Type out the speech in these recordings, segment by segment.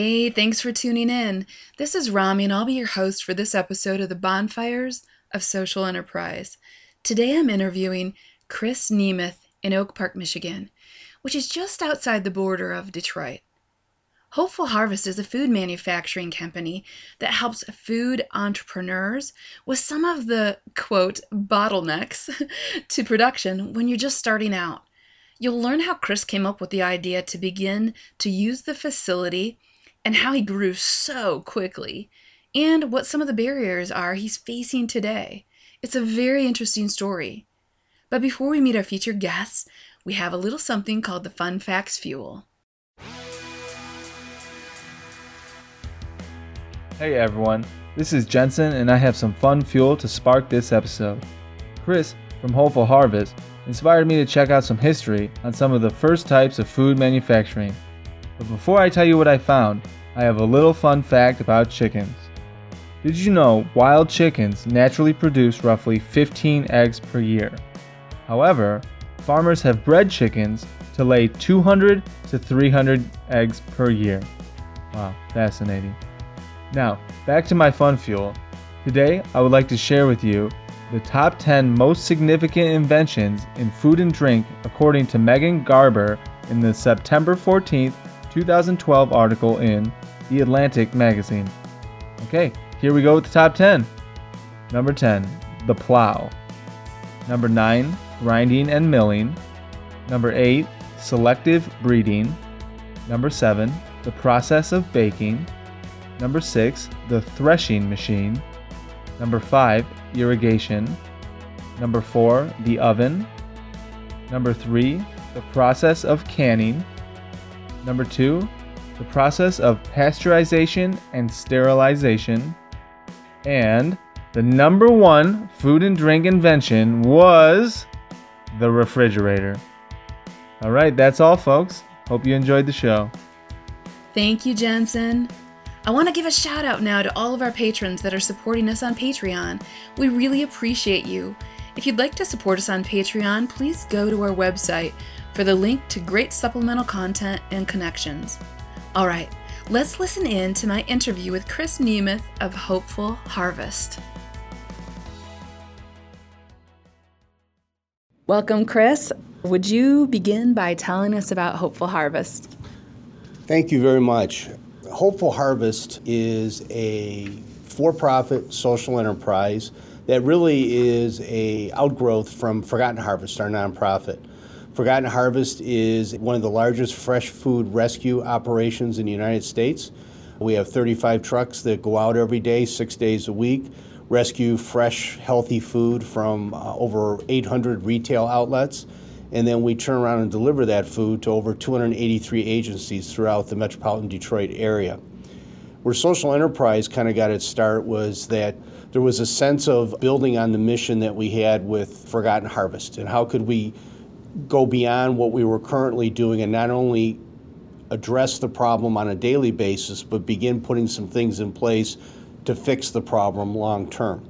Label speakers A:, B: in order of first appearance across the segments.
A: Hey, thanks for tuning in. This is Romy, and I'll be your host for this episode of the Bonfires of Social Enterprise. Today I'm interviewing Chris Nemeth in Oak Park, Michigan, which is just outside the border of Detroit. Hopeful Harvest is a food manufacturing company that helps food entrepreneurs with some of the quote bottlenecks to production when you're just starting out. You'll learn how Chris came up with the idea to begin to use the facility and how he grew so quickly, and what some of the barriers are he's facing today. It's a very interesting story. But before we meet our featured guests, we have a little something called the Fun Facts Fuel.
B: Hey everyone, this is Jentzen, and I have some fun fuel to spark this episode. Chris from Hopeful Harvest inspired me to check out some history on some of the first types of food manufacturing. But before I tell you what I found, I have a little fun fact about chickens. Did you know wild chickens naturally produce roughly 15 eggs per year? However, farmers have bred chickens to lay 200 to 300 eggs per year. Wow, fascinating. Now, back to my fun fuel. Today, I would like to share with you the top 10 most significant inventions in food and drink according to Megan Garber in the September 14th, 2012 article in The Atlantic magazine. Okay, here we go with the top 10. Number 10, the plow. Number 9, grinding and milling. Number 8, selective breeding. Number 7, the process of baking. Number 6, the threshing machine. Number 5, irrigation. Number 4, the oven. Number 3, the process of canning. Number 2, the process of pasteurization and sterilization. And the number one food and drink invention was the refrigerator. All right, that's all, folks. Hope you enjoyed the show.
A: Thank you, Jentzen. I want to give a shout out now to all of our patrons that are supporting us on Patreon. We really appreciate you. If you'd like to support us on Patreon, please go to our website for the link to great supplemental content and connections. All right, let's listen in to my interview with Chris Nemeth of Hopeful Harvest. Welcome, Chris. Would you begin by telling us about Hopeful Harvest?
C: Thank you very much. Hopeful Harvest is a for-profit social enterprise that really is a outgrowth from Forgotten Harvest, our nonprofit. Forgotten Harvest is one of the largest fresh food rescue operations in the United States. We have 35 trucks that go out every day, six days a week, rescue fresh, healthy food from uh, over 800 retail outlets and then we turn around and deliver that food to over 283 agencies throughout the metropolitan Detroit area. Where social enterprise kind of got its start was that there was a sense of building on the mission that we had with Forgotten Harvest and how could we go beyond what we were currently doing and not only address the problem on a daily basis, but begin putting some things in place to fix the problem long term.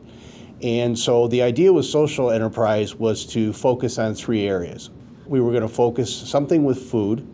C: And so the idea with social enterprise was to focus on three areas. We were going to focus something with food,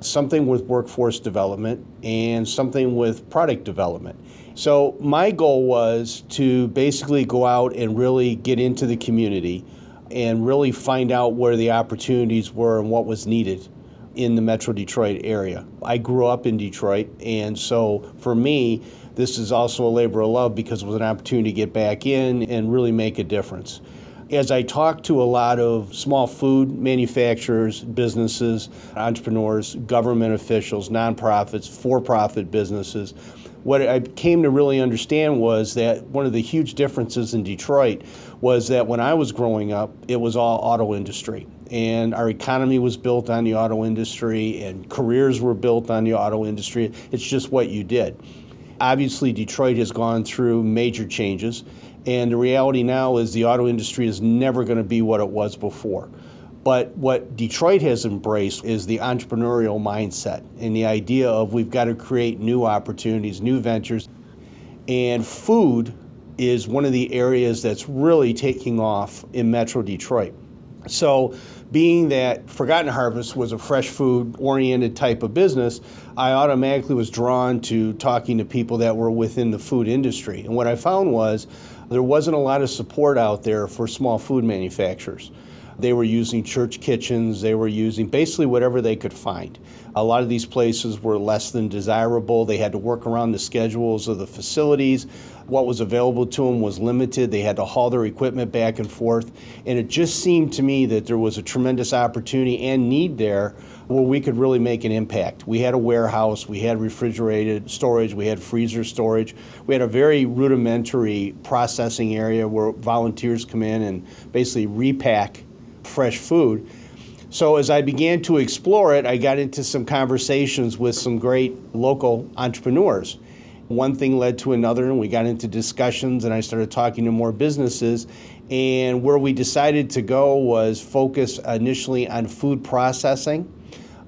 C: something with workforce development, and something with product development. So my goal was to basically go out and really get into the community and really find out where the opportunities were and what was needed in the Metro Detroit area. I grew up in Detroit, and so for me, this is also a labor of love because it was an opportunity to get back in and really make a difference. As I talk to a lot of small food manufacturers, businesses, entrepreneurs, government officials, nonprofits, for profit businesses, what I came to really understand was that one of the huge differences in Detroit was that when I was growing up, it was all auto industry. And our economy was built on the auto industry, and careers were built on the auto industry. It's just what you did. Obviously, Detroit has gone through major changes, and the reality now is the auto industry is never going to be what it was before. But what Detroit has embraced is the entrepreneurial mindset and the idea of we've got to create new opportunities, new ventures. And food is one of the areas that's really taking off in Metro Detroit. So, being that Forgotten Harvest was a fresh food oriented type of business, I automatically was drawn to talking to people that were within the food industry. And what I found was there wasn't a lot of support out there for small food manufacturers. They were using church kitchens, they were using basically whatever they could find. A lot of these places were less than desirable. They had to work around the schedules of the facilities. What was available to them was limited. They had to haul their equipment back and forth. And it just seemed to me that there was a tremendous opportunity and need there where we could really make an impact. We had a warehouse, we had refrigerated storage, we had freezer storage, we had a very rudimentary processing area where volunteers come in and basically repack fresh food. So as I began to explore it, I got into some conversations with some great local entrepreneurs. One thing led to another, and we got into discussions, and I started talking to more businesses. And where we decided to go was focus initially on food processing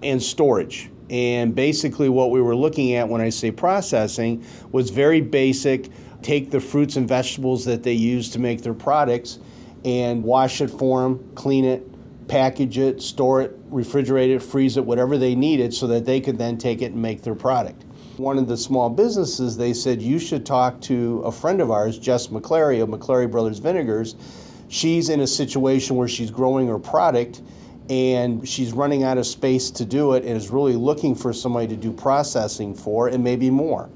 C: and storage. And basically, what we were looking at when I say processing was very basic take the fruits and vegetables that they use to make their products and wash it for them, clean it, package it, store it, refrigerate it, freeze it, whatever they needed, so that they could then take it and make their product. One of the small businesses, they said, you should talk to a friend of ours, Jess McClary of McClary Brothers Vinegars. She's in a situation where she's growing her product and she's running out of space to do it and is really looking for somebody to do processing for and maybe more.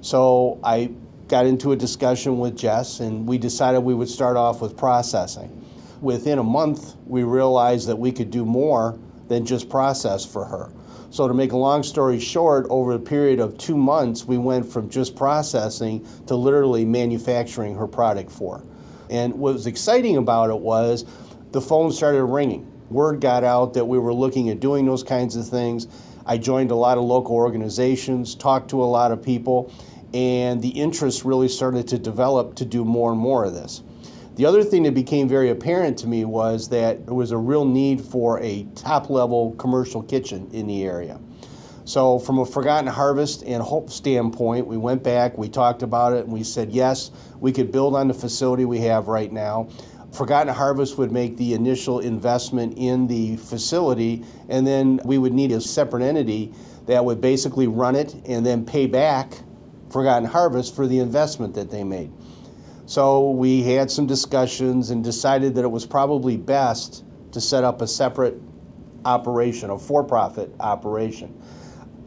C: So I got into a discussion with Jess and we decided we would start off with processing within a month, we realized that we could do more than just process for her. So, to make a long story short, over a period of two months, we went from just processing to literally manufacturing her product for. Her. And what was exciting about it was the phone started ringing. Word got out that we were looking at doing those kinds of things. I joined a lot of local organizations, talked to a lot of people, and the interest really started to develop to do more and more of this. The other thing that became very apparent to me was that there was a real need for a top level commercial kitchen in the area. So, from a Forgotten Harvest and Hope standpoint, we went back, we talked about it, and we said, yes, we could build on the facility we have right now. Forgotten Harvest would make the initial investment in the facility, and then we would need a separate entity that would basically run it and then pay back Forgotten Harvest for the investment that they made. So we had some discussions and decided that it was probably best to set up a separate operation, a for profit operation.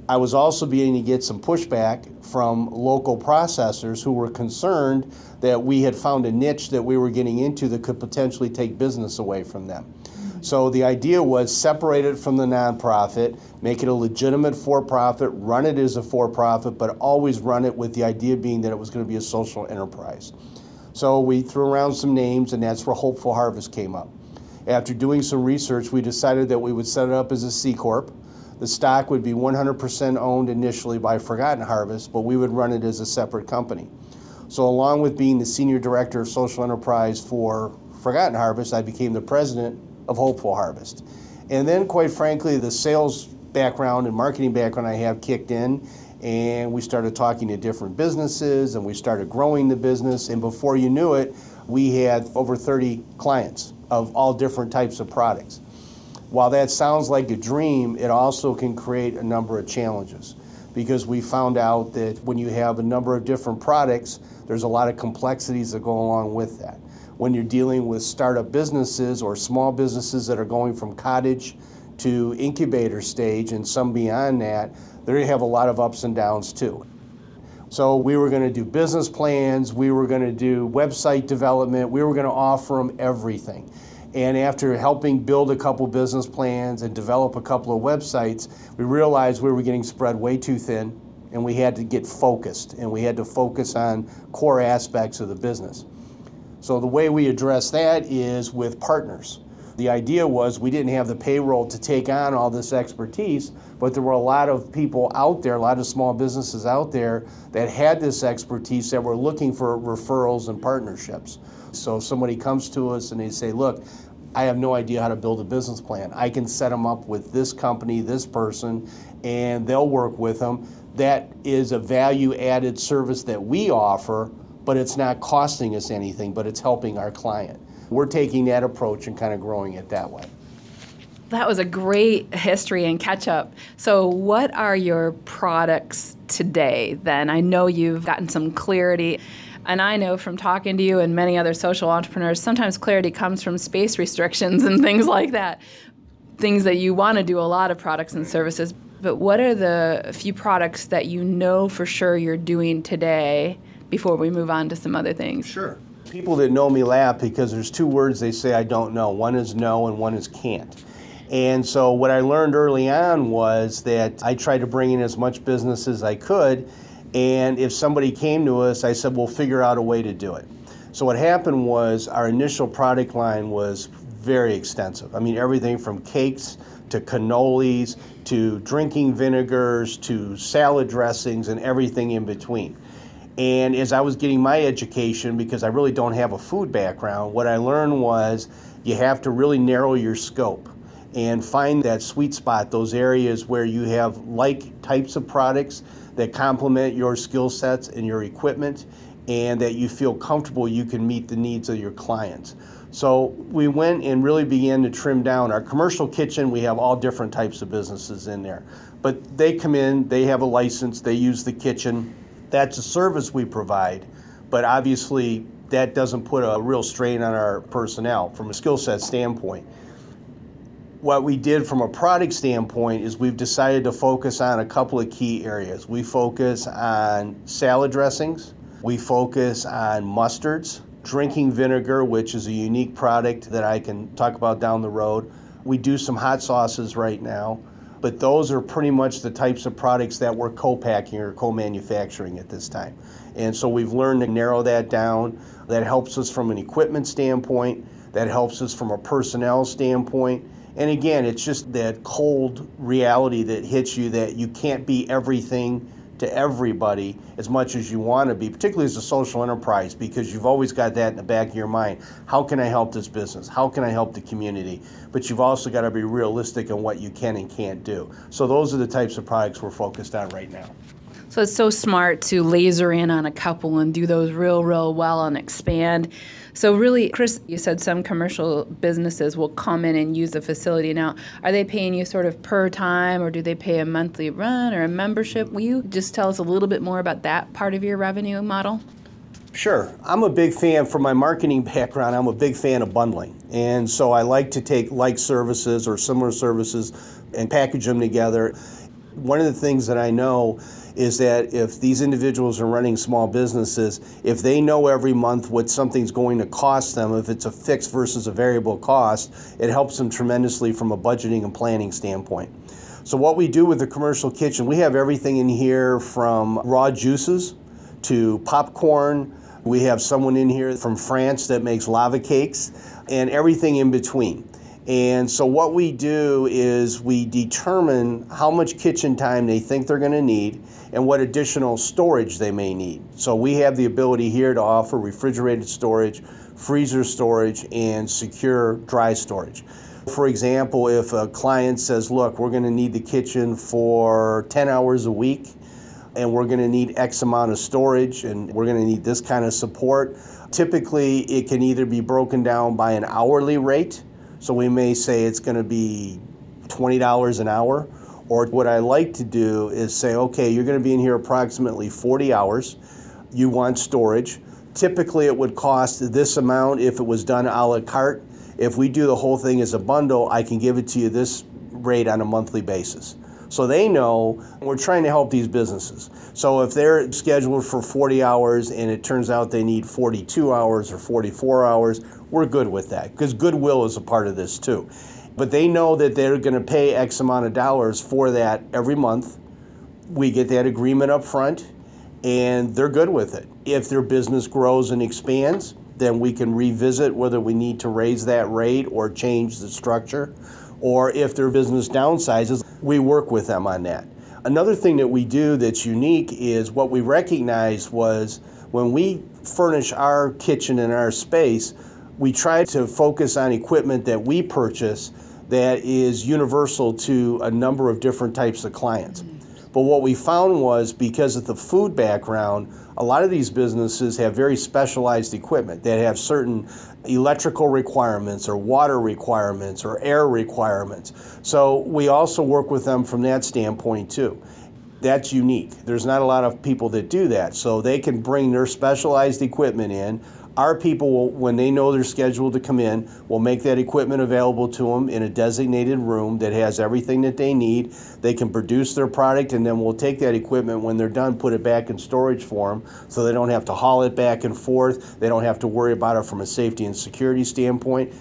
C: I was also beginning to get some pushback from local processors who were concerned that we had found a niche that we were getting into that could potentially take business away from them. So the idea was separate it from the nonprofit, make it a legitimate for profit, run it as a for profit, but always run it with the idea being that it was going to be a social enterprise. So we threw around some names, and that's where Hopeful Harvest came up. After doing some research, we decided that we would set it up as a C Corp. The stock would be 100% owned initially by Forgotten Harvest, but we would run it as a separate company. So, along with being the senior director of social enterprise for Forgotten Harvest, I became the president of Hopeful Harvest. And then, quite frankly, the sales background and marketing background I have kicked in, and we started talking to different businesses and we started growing the business and before you knew it we had over 30 clients of all different types of products while that sounds like a dream it also can create a number of challenges because we found out that when you have a number of different products there's a lot of complexities that go along with that when you're dealing with startup businesses or small businesses that are going from cottage to incubator stage and some beyond that they have a lot of ups and downs too. So we were going to do business plans, we were going to do website development, we were going to offer them everything. And after helping build a couple business plans and develop a couple of websites, we realized we were getting spread way too thin and we had to get focused and we had to focus on core aspects of the business. So the way we address that is with partners. The idea was we didn't have the payroll to take on all this expertise, but there were a lot of people out there, a lot of small businesses out there that had this expertise that were looking for referrals and partnerships. So somebody comes to us and they say, look, I have no idea how to build a business plan. I can set them up with this company, this person, and they'll work with them. That is a value added service that we offer, but it's not costing us anything, but it's helping our client. we're taking that approach and kind of growing it that way.
A: That was a great history and catch up. So, what are your products today then? I know you've gotten some clarity. And I know from talking to you and many other social entrepreneurs, sometimes clarity comes from space restrictions and things like that. Things that you want to do a lot of products and services. But what are the few products that you know for sure you're doing today before we move on to some other things?
C: Sure. People that know me laugh because there's two words they say I don't know. One is no and one is can't. And so what I learned early on was that I tried to bring in as much business as I could. And if somebody came to us, I said, we'll figure out a way to do it. So what happened was our initial product line was very extensive. I mean, everything from cakes to cannolis to drinking vinegars to salad dressings and everything in between. And as I was getting my education, because I really don't have a food background, what I learned was you have to really narrow your scope and find that sweet spot, those areas where you have like types of products that complement your skill sets and your equipment, and that you feel comfortable you can meet the needs of your clients. So we went and really began to trim down our commercial kitchen. We have all different types of businesses in there, but they come in, they have a license, they use the kitchen. That's a service we provide, but obviously that doesn't put a real strain on our personnel from a skill set standpoint what we did from a product standpoint is we've decided to focus on a couple of key areas. We focus on salad dressings, we focus on mustards, drinking vinegar, which is a unique product that I can talk about down the road. We do some hot sauces right now, but those are pretty much the types of products that we're co packing or co manufacturing at this time. And so we've learned to narrow that down. That helps us from an equipment standpoint, that helps us from a personnel standpoint and again, it's just that cold reality that hits you that you can't be everything to everybody as much as you want to be, particularly as a social enterprise, because you've always got that in the back of your mind. How can I help this business? How can I help the community? But you've also got to be realistic in what you can and can't do. So those are the types of products we're focused on right now.
A: So it's so smart to laser in on a couple and do those real, real well and expand. So, really, Chris, you said some commercial businesses will come in and use the facility. Now, are they paying you sort of per time or do they pay a monthly run or a membership? Will you just tell us a little bit more about that part of your revenue model?
C: Sure. I'm a big fan, from my marketing background, I'm a big fan of bundling. And so I like to take like services or similar services and package them together. One of the things that I know is that if these individuals are running small businesses, if they know every month what something's going to cost them, if it's a fixed versus a variable cost, it helps them tremendously from a budgeting and planning standpoint. So, what we do with the commercial kitchen, we have everything in here from raw juices to popcorn. We have someone in here from France that makes lava cakes and everything in between. And so, what we do is we determine how much kitchen time they think they're going to need and what additional storage they may need. So, we have the ability here to offer refrigerated storage, freezer storage, and secure dry storage. For example, if a client says, Look, we're going to need the kitchen for 10 hours a week, and we're going to need X amount of storage, and we're going to need this kind of support. Typically, it can either be broken down by an hourly rate so we may say it's going to be $20 an hour. Or what I like to do is say, okay, you're going to be in here approximately 40 hours. You want storage. Typically, it would cost this amount if it was done a la carte. If we do the whole thing as a bundle, I can give it to you this rate on a monthly basis. So they know we're trying to help these businesses. So if they're scheduled for 40 hours and it turns out they need 42 hours or 44 hours, we're good with that because goodwill is a part of this too. But they know that they're going to pay X amount of dollars for that every month. We get that agreement up front and they're good with it. If their business grows and expands, then we can revisit whether we need to raise that rate or change the structure. Or if their business downsizes, we work with them on that. Another thing that we do that's unique is what we recognized was when we furnish our kitchen and our space, we try to focus on equipment that we purchase that is universal to a number of different types of clients. But what we found was because of the food background, a lot of these businesses have very specialized equipment that have certain electrical requirements or water requirements or air requirements. So we also work with them from that standpoint too. That's unique. There's not a lot of people that do that. So they can bring their specialized equipment in. Our people, will, when they know they're scheduled to come in, will make that equipment available to them in a designated room that has everything that they need. They can produce their product, and then we'll take that equipment when they're done, put it back in storage for them so they don't have to haul it back and forth. They don't have to worry about it from a safety and security standpoint.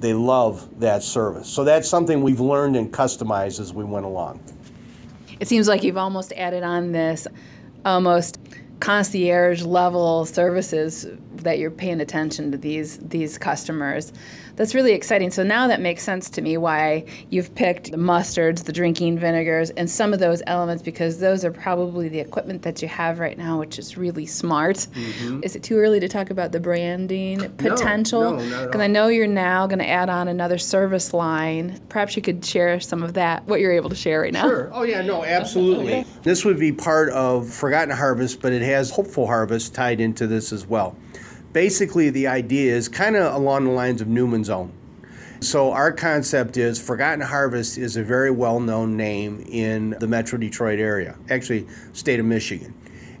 C: They love that service. So that's something we've learned and customized as we went along.
A: It seems like you've almost added on this almost concierge level services that you're paying attention to these these customers. That's really exciting. So now that makes sense to me why you've picked the mustards, the drinking vinegars, and some of those elements because those are probably the equipment that you have right now, which is really smart. Mm-hmm. Is it too early to talk about the branding potential?
C: Because no,
A: no, I know you're now going to add on another service line. Perhaps you could share some of that, what you're able to share right now.
C: Sure. Oh yeah, no, absolutely. okay. This would be part of Forgotten Harvest, but it has Hopeful Harvest tied into this as well basically the idea is kind of along the lines of Newman's Own. So our concept is Forgotten Harvest is a very well-known name in the Metro Detroit area, actually state of Michigan.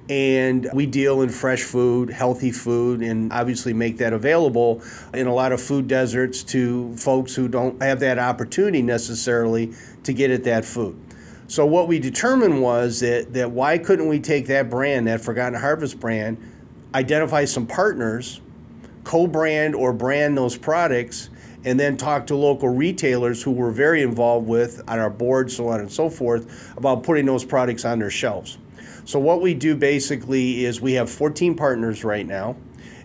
C: And we deal in fresh food, healthy food, and obviously make that available in a lot of food deserts to folks who don't have that opportunity necessarily to get at that food. So what we determined was that, that why couldn't we take that brand, that Forgotten Harvest brand, identify some partners, co brand or brand those products, and then talk to local retailers who we're very involved with on our board, so on and so forth, about putting those products on their shelves. So, what we do basically is we have 14 partners right now,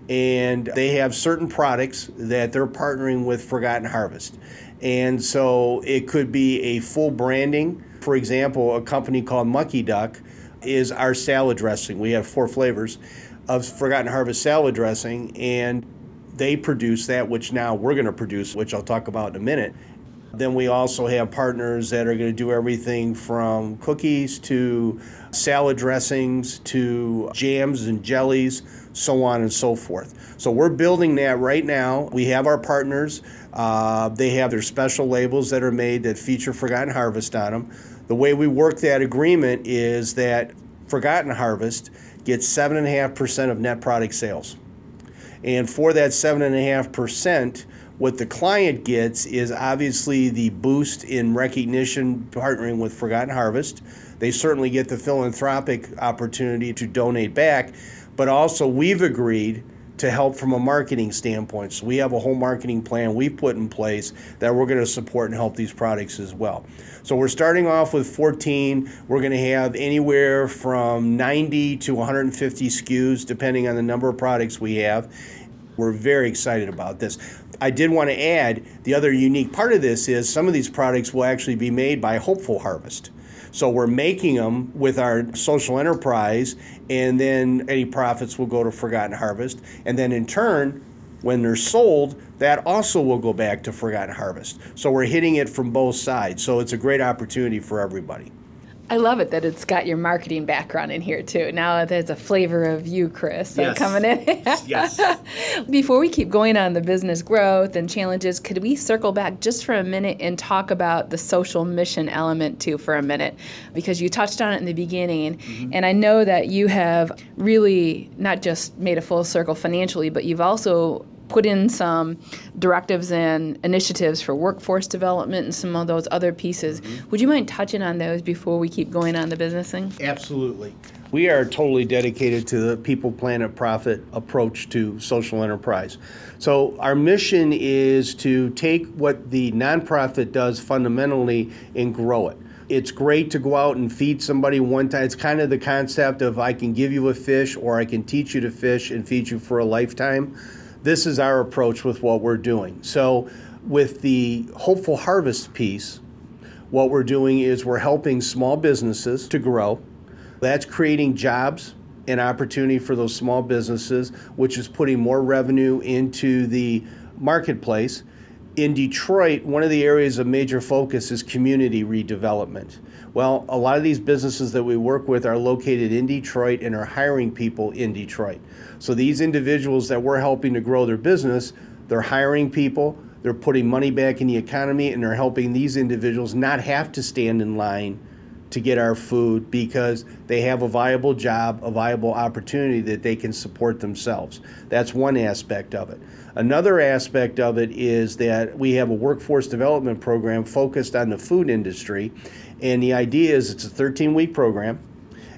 C: and they have certain products that they're partnering with Forgotten Harvest. And so it could be a full branding. For example, a company called Mucky Duck is our salad dressing. We have four flavors of Forgotten Harvest salad dressing, and they produce that, which now we're going to produce, which I'll talk about in a minute. Then we also have partners that are going to do everything from cookies to salad dressings to jams and jellies, so on and so forth. So we're building that right now. We have our partners. Uh, they have their special labels that are made that feature Forgotten Harvest on them. The way we work that agreement is that Forgotten Harvest gets 7.5% of net product sales. And for that 7.5%, what the client gets is obviously the boost in recognition partnering with Forgotten Harvest. They certainly get the philanthropic opportunity to donate back, but also we've agreed to help from a marketing standpoint. So we have a whole marketing plan we've put in place that we're going to support and help these products as well. So we're starting off with 14. We're going to have anywhere from 90 to 150 SKUs, depending on the number of products we have. We're very excited about this. I did want to add the other unique part of this is some of these products will actually be made by Hopeful Harvest. So we're making them with our social enterprise, and then any profits will go to Forgotten Harvest. And then in turn, when they're sold, that also will go back to Forgotten Harvest. So we're hitting it from both sides. So it's a great opportunity for everybody.
A: I love it that it's got your marketing background in here too. Now there's a flavor of you, Chris, yes. coming in.
C: yes.
A: Before we keep going on the business growth and challenges, could we circle back just for a minute and talk about the social mission element too for a minute? Because you touched on it in the beginning, mm-hmm. and I know that you have really not just made a full circle financially, but you've also put in some directives and initiatives for workforce development and some of those other pieces. Mm-hmm. Would you mind touching on those before we keep going on the business thing?
C: Absolutely. We are totally dedicated to the people, planet, profit approach to social enterprise. So, our mission is to take what the nonprofit does fundamentally and grow it it's great to go out and feed somebody one time. It's kind of the concept of I can give you a fish or I can teach you to fish and feed you for a lifetime this is our approach with what we're doing. So, with the Hopeful Harvest piece, what we're doing is we're helping small businesses to grow. That's creating jobs and opportunity for those small businesses, which is putting more revenue into the marketplace. In Detroit, one of the areas of major focus is community redevelopment. Well, a lot of these businesses that we work with are located in Detroit and are hiring people in Detroit. So these individuals that we're helping to grow their business, they're hiring people, they're putting money back in the economy, and they're helping these individuals not have to stand in line to get our food because they have a viable job, a viable opportunity that they can support themselves. That's one aspect of it. Another aspect of it is that we have a workforce development program focused on the food industry. And the idea is it's a 13 week program.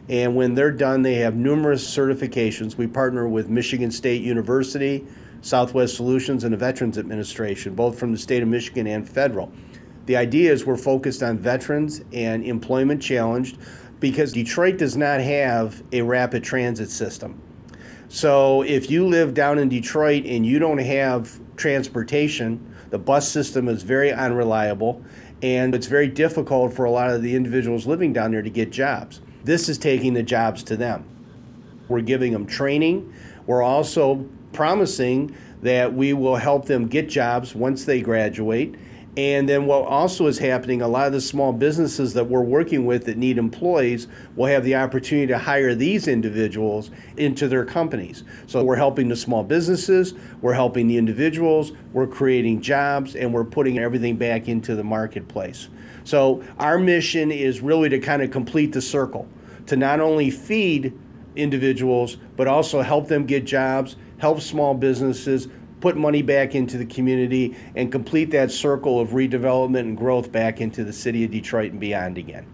C: And when they're done, they have numerous certifications. We partner with Michigan State University, Southwest Solutions, and the Veterans Administration, both from the state of Michigan and federal. The idea is we're focused on veterans and employment challenged because Detroit does not have a rapid transit system. So if you live down in Detroit and you don't have transportation, the bus system is very unreliable and it's very difficult for a lot of the individuals living down there to get jobs. This is taking the jobs to them. We're giving them training. We're also promising that we will help them get jobs once they graduate and then what also is happening, a lot of the small businesses that we're working with that need employees will have the opportunity to hire these individuals into their companies. So we're helping the small businesses, we're helping the individuals, we're creating jobs, and we're putting everything back into the marketplace. So our mission is really to kind of complete the circle, to not only feed individuals, but also help them get jobs, help small businesses, put money back into the community, and complete that circle of redevelopment and growth back into the city of Detroit and beyond again.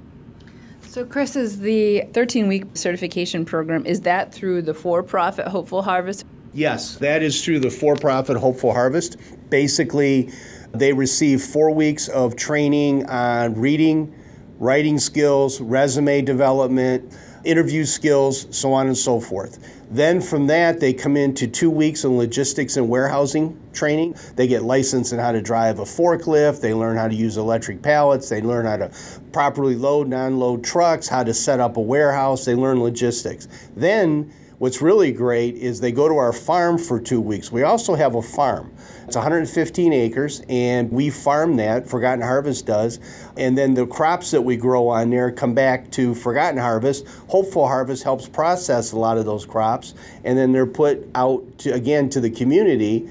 A: So, Chris, is the 13 week certification program, is that through the for profit Hopeful Harvest?
C: Yes, that is through the for profit Hopeful Harvest. Basically, they receive four weeks of training on reading, writing skills, resume development, interview skills, so on and so forth. Then from that, they come into two weeks in logistics and warehousing training. They get licensed in how to drive a forklift. They learn how to use electric pallets. They learn how to properly load, and unload trucks, how to set up a warehouse. They learn logistics. Then What's really great is they go to our farm for two weeks. We also have a farm. It's 115 acres, and we farm that, Forgotten Harvest does. And then the crops that we grow on there come back to Forgotten Harvest. Hopeful Harvest helps process a lot of those crops, and then they're put out to, again to the community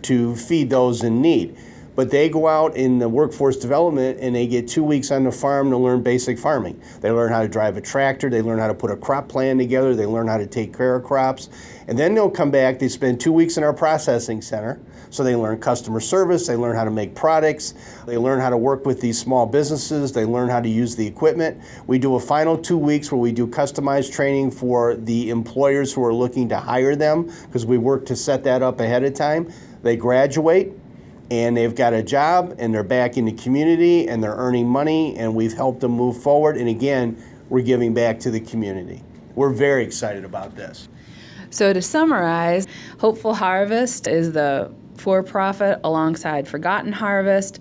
C: to feed those in need but they go out in the workforce development and they get two weeks on the farm to learn basic farming. They learn how to drive a tractor, they learn how to put a crop plan together, they learn how to take care of crops, and then they'll come back. They spend two weeks in our processing center. So they learn customer service, they learn how to make products, they learn how to work with these small businesses, they learn how to use the equipment. We do a final two weeks where we do customized training for the employers who are looking to hire them because we work to set that up ahead of time. They graduate, and they've got a job and they're back in the community and they're earning money and we've helped them move forward. And again we're giving back to the community. We're very excited about this.
A: So to summarize hopeful harvest is the for-profit alongside forgotten harvest.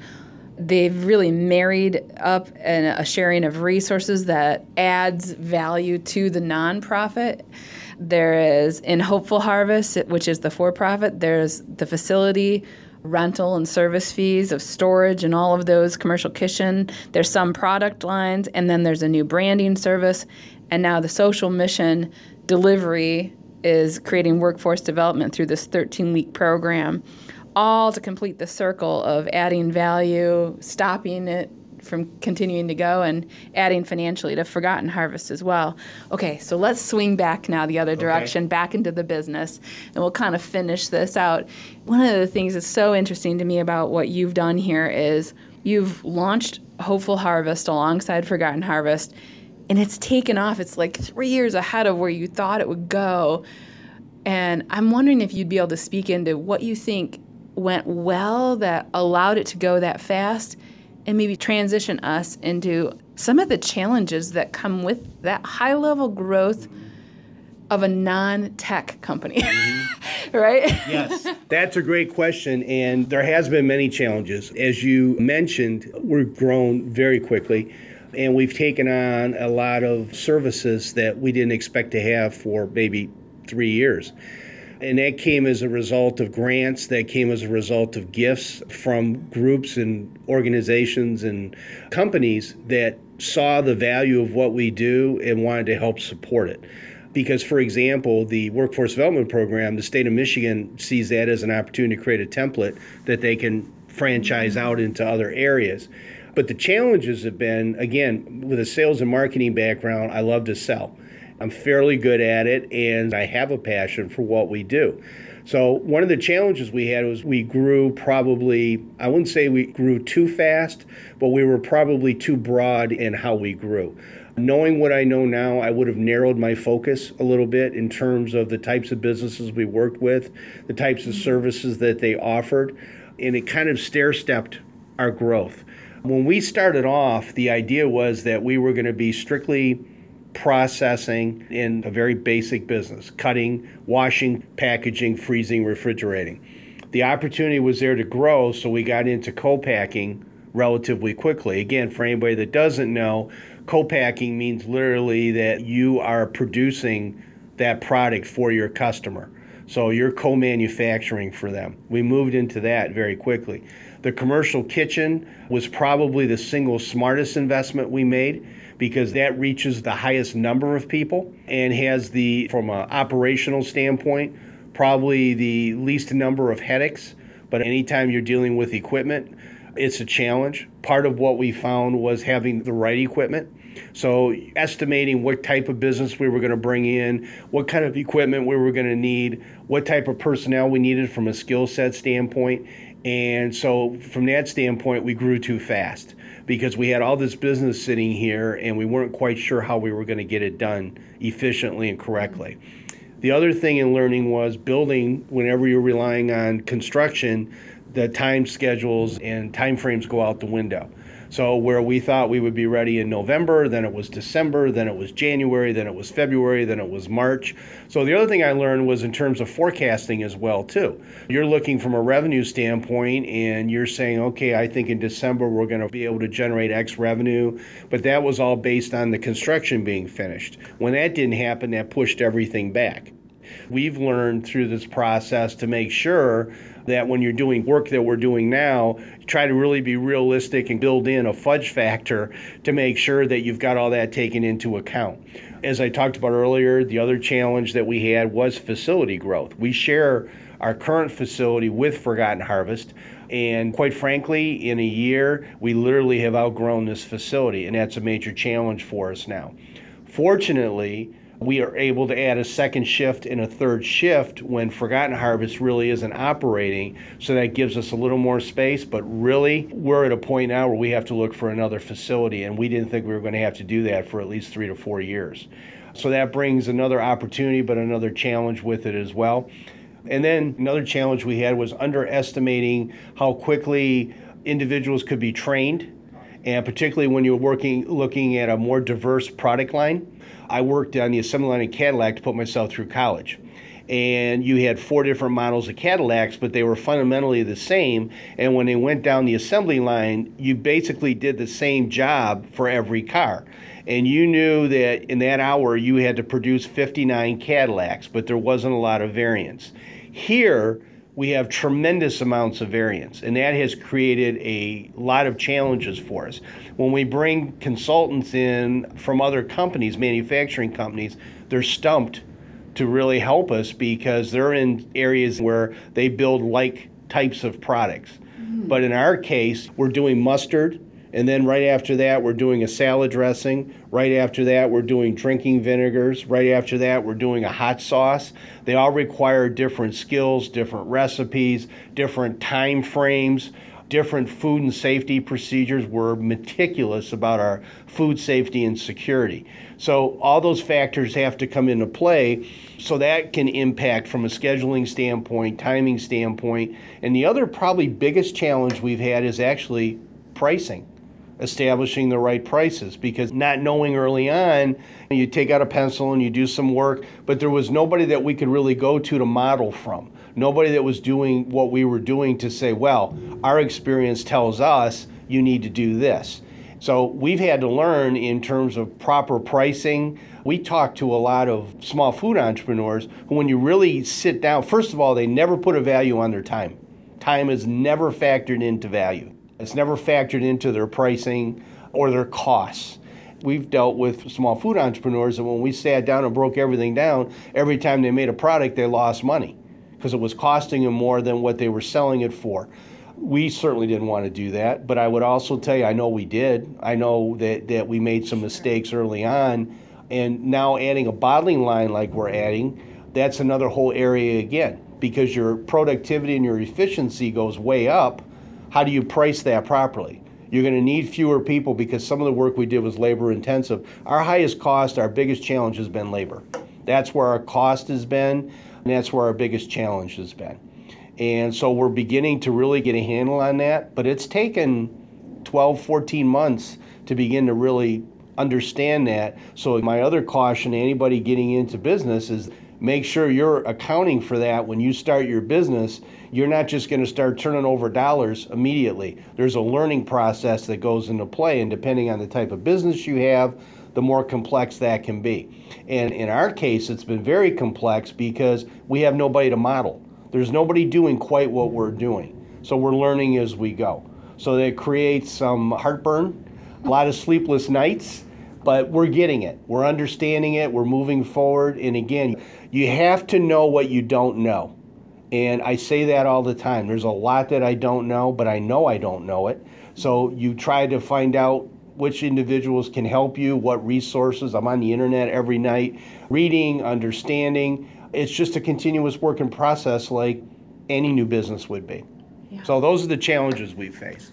A: They've really married up a sharing of resources that adds value to the nonprofit. There is in hopeful harvest which is the for-profit there's the facility rental and service fees of storage and all of those commercial kitchen. There's some product lines, and then there's a new branding service. And now the social mission delivery is creating workforce development through this 13 week program, all to complete the circle of adding value, stopping it from continuing to go and adding financially to Forgotten Harvest as well. Okay, so let's swing back now the other direction, okay. back into the business, and we'll kind of finish this out. One of the things that's so interesting to me about what you've done here is you've launched Hopeful Harvest alongside Forgotten Harvest, and it's taken off. It's like three years ahead of where you thought it would go. And I'm wondering if you'd be able to speak into what you think went well that allowed it to go that fast and maybe transition us into some of the challenges that come with that high level growth of a non tech company. Mm-hmm. right?
C: yes, that's a great question. And there has been many challenges. As you mentioned, we've grown very quickly and we've taken on a lot of services that we didn't expect to have for maybe three years. And that came as a result of grants, that came as a result of gifts from groups and organizations and companies that saw the value of what we do and wanted to help support it. Because, for example, the workforce development program, the state of Michigan sees that as an opportunity to create a template that they can franchise out into other areas. But the challenges have been, again, with a sales and marketing background, I love to sell. I'm fairly good at it and I have a passion for what we do. So, one of the challenges we had was we grew probably, I wouldn't say we grew too fast, but we were probably too broad in how we grew. Knowing what I know now, I would have narrowed my focus a little bit in terms of the types of businesses we worked with, the types of services that they offered, and it kind of stair stepped our growth. When we started off, the idea was that we were going to be strictly processing in a very basic business cutting, washing, packaging, freezing, refrigerating. The opportunity was there to grow, so we got into co packing relatively quickly. Again, for anybody that doesn't know, co packing means literally that you are producing that product for your customer. So you're co manufacturing for them. We moved into that very quickly. The commercial kitchen was probably the single smartest investment we made because that reaches the highest number of people and has the, from an operational standpoint, probably the least number of headaches. But anytime you're dealing with equipment, it's a challenge. Part of what we found was having the right equipment. So, estimating what type of business we were going to bring in, what kind of equipment we were going to need, what type of personnel we needed from a skill set standpoint. And so, from that standpoint, we grew too fast because we had all this business sitting here and we weren't quite sure how we were going to get it done efficiently and correctly. The other thing in learning was building, whenever you're relying on construction, the time schedules and time frames go out the window. So where we thought we would be ready in November, then it was December, then it was January, then it was February, then it was March. So the other thing I learned was in terms of forecasting as well too. You're looking from a revenue standpoint and you're saying, okay, I think in December we're going to be able to generate X revenue, but that was all based on the construction being finished. When that didn't happen, that pushed everything back. We've learned through this process to make sure that when you're doing work that we're doing now, try to really be realistic and build in a fudge factor to make sure that you've got all that taken into account. As I talked about earlier, the other challenge that we had was facility growth. We share our current facility with Forgotten Harvest. And quite frankly, in a year, we literally have outgrown this facility, and that's a major challenge for us now. Fortunately, we are able to add a second shift and a third shift when Forgotten Harvest really isn't operating. So that gives us a little more space. But really, we're at a point now where we have to look for another facility, and we didn't think we were going to have to do that for at least three to four years. So that brings another opportunity, but another challenge with it as well. And then another challenge we had was underestimating how quickly individuals could be trained, and particularly when you're working looking at a more diverse product line. I worked on the assembly line in Cadillac to put myself through college. And you had four different models of Cadillacs, but they were fundamentally the same. And when they went down the assembly line, you basically did the same job for every car. And you knew that in that hour you had to produce 59 Cadillacs, but there wasn't a lot of variance. Here, we have tremendous amounts of variance, and that has created a lot of challenges for us. When we bring consultants in from other companies, manufacturing companies, they're stumped to really help us because they're in areas where they build like types of products. Mm-hmm. But in our case, we're doing mustard, and then right after that, we're doing a salad dressing. Right after that, we're doing drinking vinegars. Right after that, we're doing a hot sauce. They all require different skills, different recipes, different time frames, different food and safety procedures. We're meticulous about our food safety and security. So all those factors have to come into play. So that can impact from a scheduling standpoint, timing standpoint. And the other probably biggest challenge we've had is actually pricing establishing the right prices because not knowing early on, you take out a pencil and you do some work, but there was nobody that we could really go to to model from. Nobody that was doing what we were doing to say, well, our experience tells us you need to do this. So we've had to learn in terms of proper pricing, We talk to a lot of small food entrepreneurs who, when you really sit down, first of all, they never put a value on their time. Time is never factored into value, it's never factored into their pricing or their costs. We've dealt with small food entrepreneurs, and when we sat down and broke everything down, every time they made a product, they lost money because it was costing them more than what they were selling it for. We certainly didn't want to do that, but I would also tell you, I know we did. I know that, that we made some mistakes early on, and now adding a bottling line like we're adding, that's another whole area again because your productivity and your efficiency goes way up. How do you price that properly? You're going to need fewer people because some of the work we did was labor intensive. Our highest cost, our biggest challenge has been labor. That's where our cost has been, and that's where our biggest challenge has been. And so we're beginning to really get a handle on that, but it's taken 12, 14 months to begin to really understand that. So, my other caution to anybody getting into business is make sure you're accounting for that when you start your business. You're not just going to start turning over dollars immediately. There's a learning process that goes into play, and depending on the type of business you have, the more complex that can be. And in our case, it's been very complex because we have nobody to model. There's nobody doing quite what we're doing. So we're learning as we go. So that creates some heartburn, a lot of sleepless nights, but we're getting it. We're understanding it. We're moving forward. And again, you have to know what you don't know. And I say that all the time. There's a lot that I don't know, but I know I don't know it. So you try to find out which individuals can help you, what resources. I'm on the internet every night, reading, understanding it's just a continuous working process like any new business would be. Yeah. So those are the challenges we face.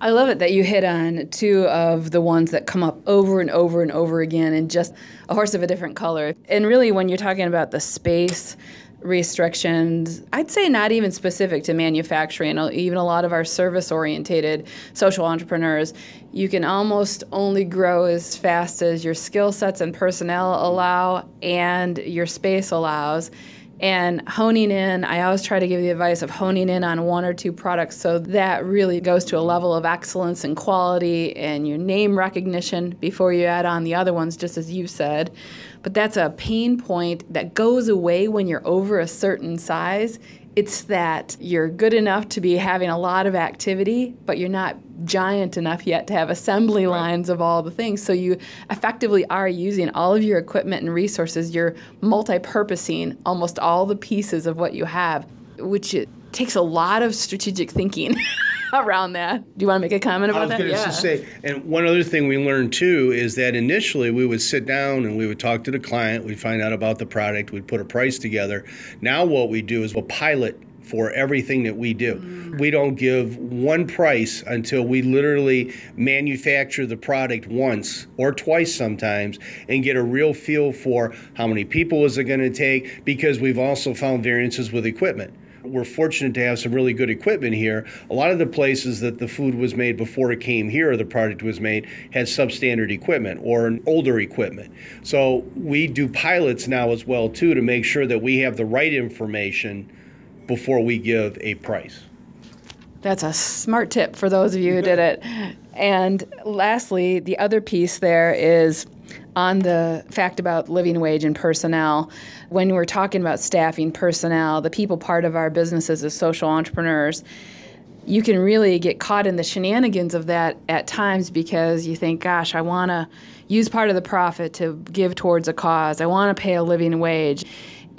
A: I love it that you hit on two of the ones that come up over and over and over again in just a horse of a different color. And really, when you're talking about the space, restrictions, I'd say not even specific to manufacturing, uh, even a lot of our service orientated social entrepreneurs, you can almost only grow as fast as your skill sets and personnel allow and your space allows. And honing in, I always try to give the advice of honing in on one or two products so that really goes to a level of excellence and quality and your name recognition before you add on the other ones, just as you said. But that's a pain point that goes away when you're over a certain size. It's that you're good enough to be having a lot of activity, but you're not giant enough yet to have assembly right. lines of all the things. So you effectively are using all of your equipment and resources. You're multi purposing almost all the pieces of what you have, which takes a lot of strategic thinking. around that. Do you want to make a comment about
C: that?
A: I was
C: going to say, and one other thing we learned too is that initially we would sit down and we would talk to the client, we'd find out about the product, we'd put a price together. Now what we do is we'll pilot for everything that we do. Mm. We don't give one price until we literally manufacture the product once or twice sometimes and get a real feel for how many people is it going to take because we've also found variances with equipment we're fortunate to have some really good equipment here. A lot of the places that the food was made before it came here or the product was made had substandard equipment or older equipment. So we do pilots now as well too to make sure that we have the right information before we give a price.
A: That's a smart tip for those of you who did it. And lastly, the other piece there is on the fact about living wage and personnel. When we're talking about staffing personnel, the people part of our businesses as social entrepreneurs, you can really get caught in the shenanigans of that at times because you think, gosh, I want to use part of the profit to give towards a cause. I want to pay a living wage.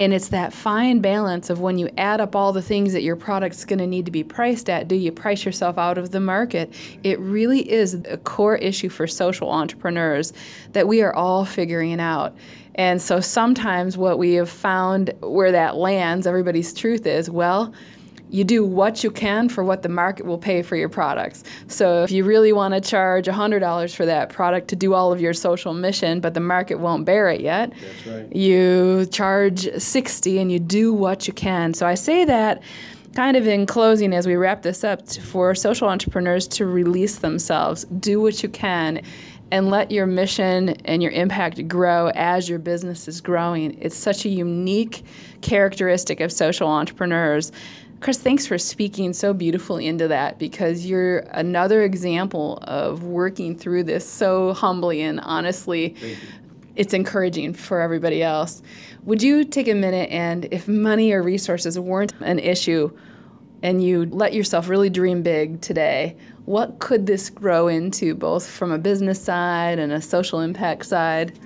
A: And it's that fine balance of when you add up all the things that your product's going to need to be priced at, do you price yourself out of the market? It really is a core issue for social entrepreneurs that we are all figuring out. And so sometimes what we have found where that lands, everybody's truth is, well, you do what you can for what the market will pay for your products. So if you really want to charge $100 for that product to do all of your social mission, but the market won't bear it yet,
C: right.
A: you charge 60 and you do what you can. So I say that kind of in closing as we wrap this up for social entrepreneurs to release themselves, do what you can and let your mission and your impact grow as your business is growing. It's such a unique characteristic of social entrepreneurs Chris, thanks for speaking so beautifully into that because you're another example of working through this so humbly and honestly it's encouraging for everybody else. Would you take a minute and, if money or resources weren't an issue, and you let yourself really dream big today, what could this grow into, both from a business side and a social impact side?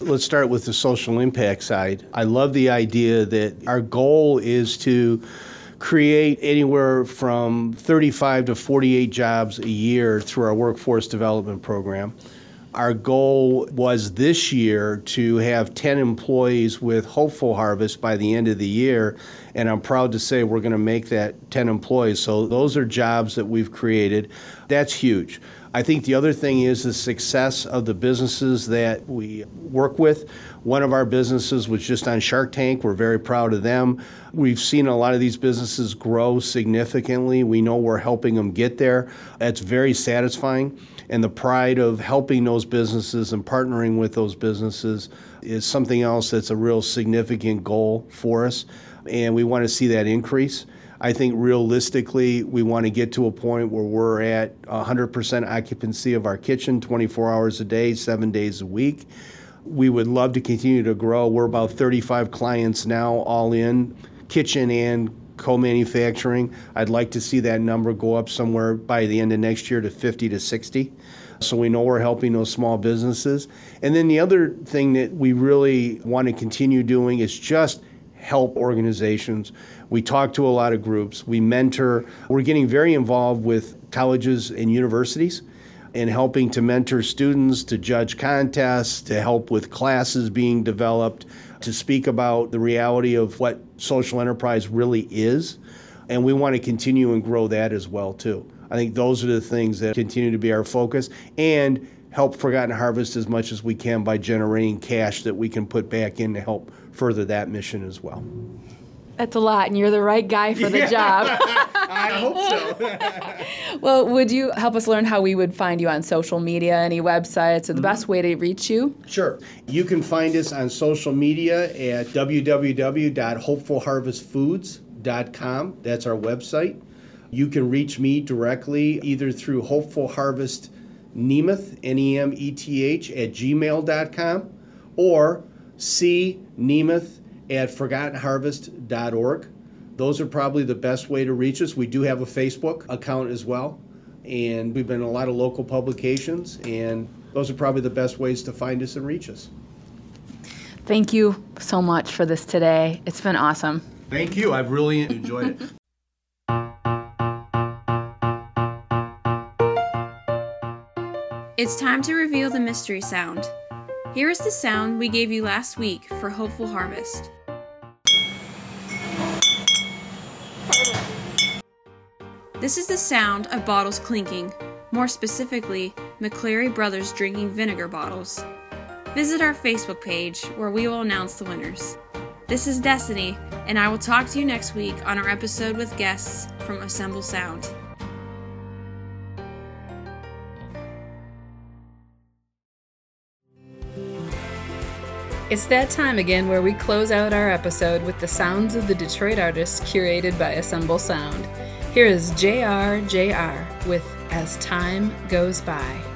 C: Let's start with the social impact side. I love the idea that our goal is to create anywhere from 35 to 48 jobs a year through our workforce development program. Our goal was this year to have 10 employees with Hopeful Harvest by the end of the year, and I'm proud to say we're going to make that 10 employees. So those are jobs that we've created. That's huge. I think the other thing is the success of the businesses that we work with. One of our businesses was just on Shark Tank. We're very proud of them. We've seen a lot of these businesses grow significantly. We know we're helping them get there. That's very satisfying. And the pride of helping those businesses and partnering with those businesses is something else that's a real significant goal for us. And we want to see that increase. I think realistically, we want to get to a point where we're at 100% occupancy of our kitchen 24 hours a day, seven days a week. We would love to continue to grow. We're about 35 clients now, all in kitchen and co manufacturing. I'd like to see that number go up somewhere by the end of next year to 50 to 60. So we know we're helping those small businesses. And then the other thing that we really want to continue doing is just help organizations. We talk to a lot of groups, we mentor, we're getting very involved with colleges and universities and helping to mentor students, to judge contests, to help with classes being developed, to speak about the reality of what social enterprise really is. And we want to continue and grow that as well too. I think those are the things that continue to be our focus and help Forgotten Harvest as much as we can by generating cash that we can put back in to help further that mission as well.
A: That's a lot, and you're the right guy for the yeah. job.
C: I hope so.
A: well, would you help us learn how we would find you on social media, any websites, or the mm-hmm. best way to reach you?
C: Sure. You can find us on social media at www.hopefulharvestfoods.com. That's our website. You can reach me directly either through Hopeful Harvest Nemeth, N E M E T H, at gmail.com or C Nemeth at forgottenharvest.org. Those are probably the best way to reach us. We do have a Facebook account as well, and we've been in a lot of local publications, and those are probably the best ways to find us and reach us.
A: Thank you so much for this today. It's been awesome.
C: Thank you. I've really enjoyed it.
D: It's time to reveal the mystery sound. Here is the sound we gave you last week for Hopeful Harvest. This is the sound of bottles clinking, more specifically, McClary Brothers drinking vinegar bottles. Visit our Facebook page where we will announce the winners. This is Destiny, and I will talk to you next week on our episode with guests from Assemble Sound.
A: It's that time again where we close out our episode with the sounds of the Detroit artists curated by Assemble Sound. Here is JRJR with As Time Goes By.